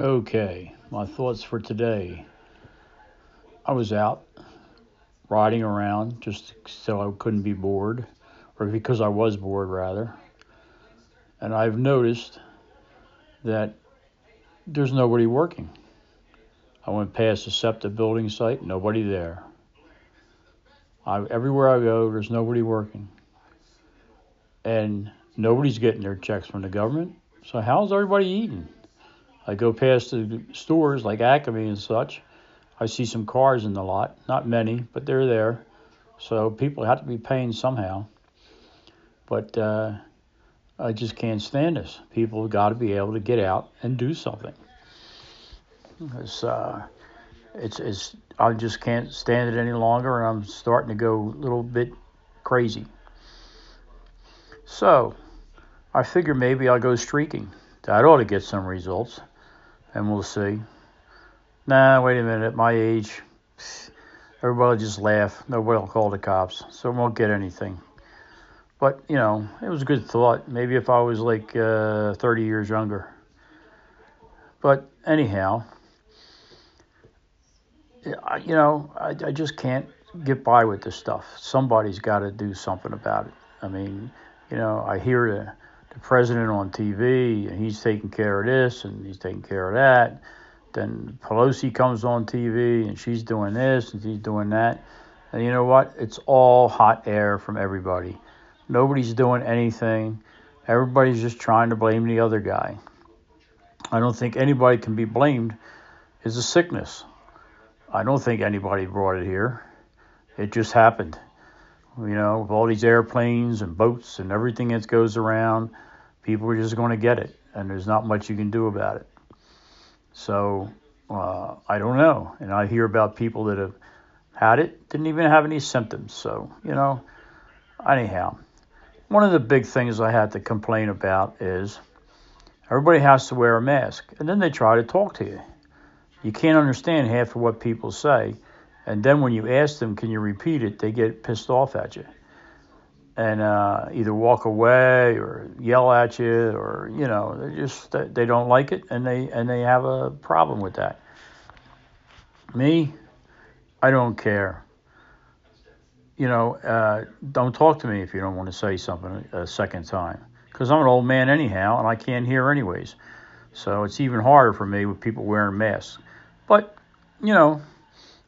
Okay, my thoughts for today. I was out riding around just so I couldn't be bored, or because I was bored, rather. And I've noticed that there's nobody working. I went past the SEPTA building site, nobody there. I, everywhere I go, there's nobody working. And nobody's getting their checks from the government. So, how's everybody eating? I go past the stores like Acme and such. I see some cars in the lot, not many, but they're there. So people have to be paying somehow. But uh, I just can't stand this. People have got to be able to get out and do something. It's, uh, it's, it's, I just can't stand it any longer, and I'm starting to go a little bit crazy. So I figure maybe I'll go streaking. That ought to get some results and we'll see. Nah, wait a minute. At my age, everybody just laugh. Nobody will call the cops, so we won't get anything. But you know, it was a good thought. Maybe if I was like uh, 30 years younger. But anyhow, you know, I, I just can't get by with this stuff. Somebody's got to do something about it. I mean, you know, I hear the the president on TV, and he's taking care of this and he's taking care of that. Then Pelosi comes on TV and she's doing this and she's doing that. And you know what? It's all hot air from everybody. Nobody's doing anything. Everybody's just trying to blame the other guy. I don't think anybody can be blamed. It's a sickness. I don't think anybody brought it here. It just happened you know, with all these airplanes and boats and everything that goes around, people are just going to get it, and there's not much you can do about it. So uh, I don't know, and I hear about people that have had it didn't even have any symptoms. So you know, anyhow, one of the big things I had to complain about is everybody has to wear a mask, and then they try to talk to you. You can't understand half of what people say and then when you ask them, can you repeat it, they get pissed off at you and uh, either walk away or yell at you or you know they just they don't like it and they and they have a problem with that. Me, I don't care. You know, uh, don't talk to me if you don't want to say something a second time because I'm an old man anyhow and I can't hear anyways. So it's even harder for me with people wearing masks. But you know,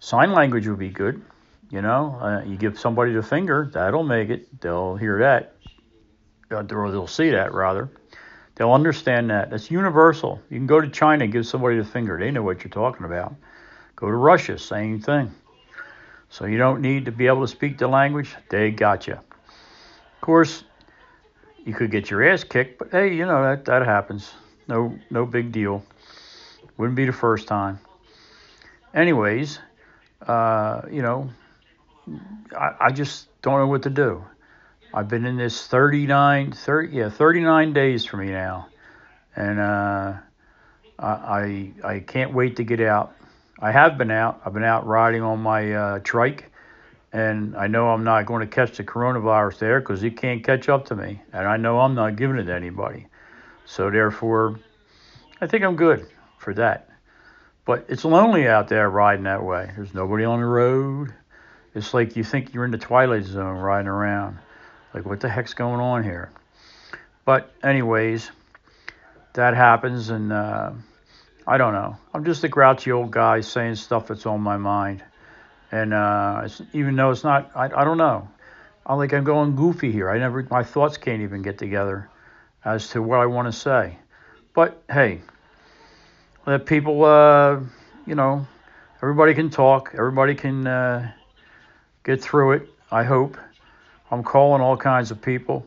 Sign language would be good. You know, uh, you give somebody the finger, that'll make it. They'll hear that, uh, or they'll see that rather. They'll understand that. That's universal. You can go to China give somebody the finger. They know what you're talking about. Go to Russia, same thing. So you don't need to be able to speak the language. They got you. Of course, you could get your ass kicked, but hey, you know that that happens. No, no big deal. Wouldn't be the first time. Anyways, uh, you know, I, I just don't know what to do. I've been in this 39, 30, yeah, 39 days for me now. And uh, I, I can't wait to get out. I have been out. I've been out riding on my uh, trike. And I know I'm not going to catch the coronavirus there because it can't catch up to me. And I know I'm not giving it to anybody. So therefore, I think I'm good for that. But it's lonely out there riding that way. There's nobody on the road. It's like you think you're in the twilight zone riding around. Like, what the heck's going on here? But, anyways, that happens, and uh, I don't know. I'm just a grouchy old guy saying stuff that's on my mind. And uh, even though it's not, I, I don't know. I'm like I'm going goofy here. I never, my thoughts can't even get together as to what I want to say. But hey, let people, uh, you know, everybody can talk, everybody can uh, get through it. I hope. I'm calling all kinds of people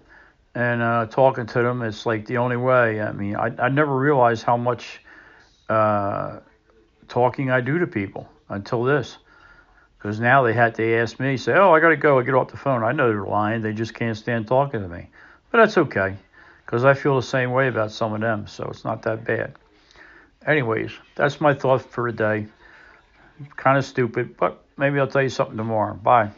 and uh, talking to them. It's like the only way. I mean, I, I never realized how much uh, talking I do to people until this. Because now they had to ask me, say, oh, I got to go. I get off the phone. I know they're lying. They just can't stand talking to me. But that's okay because I feel the same way about some of them. So it's not that bad. Anyways, that's my thought for today. Kind of stupid, but maybe I'll tell you something tomorrow. Bye.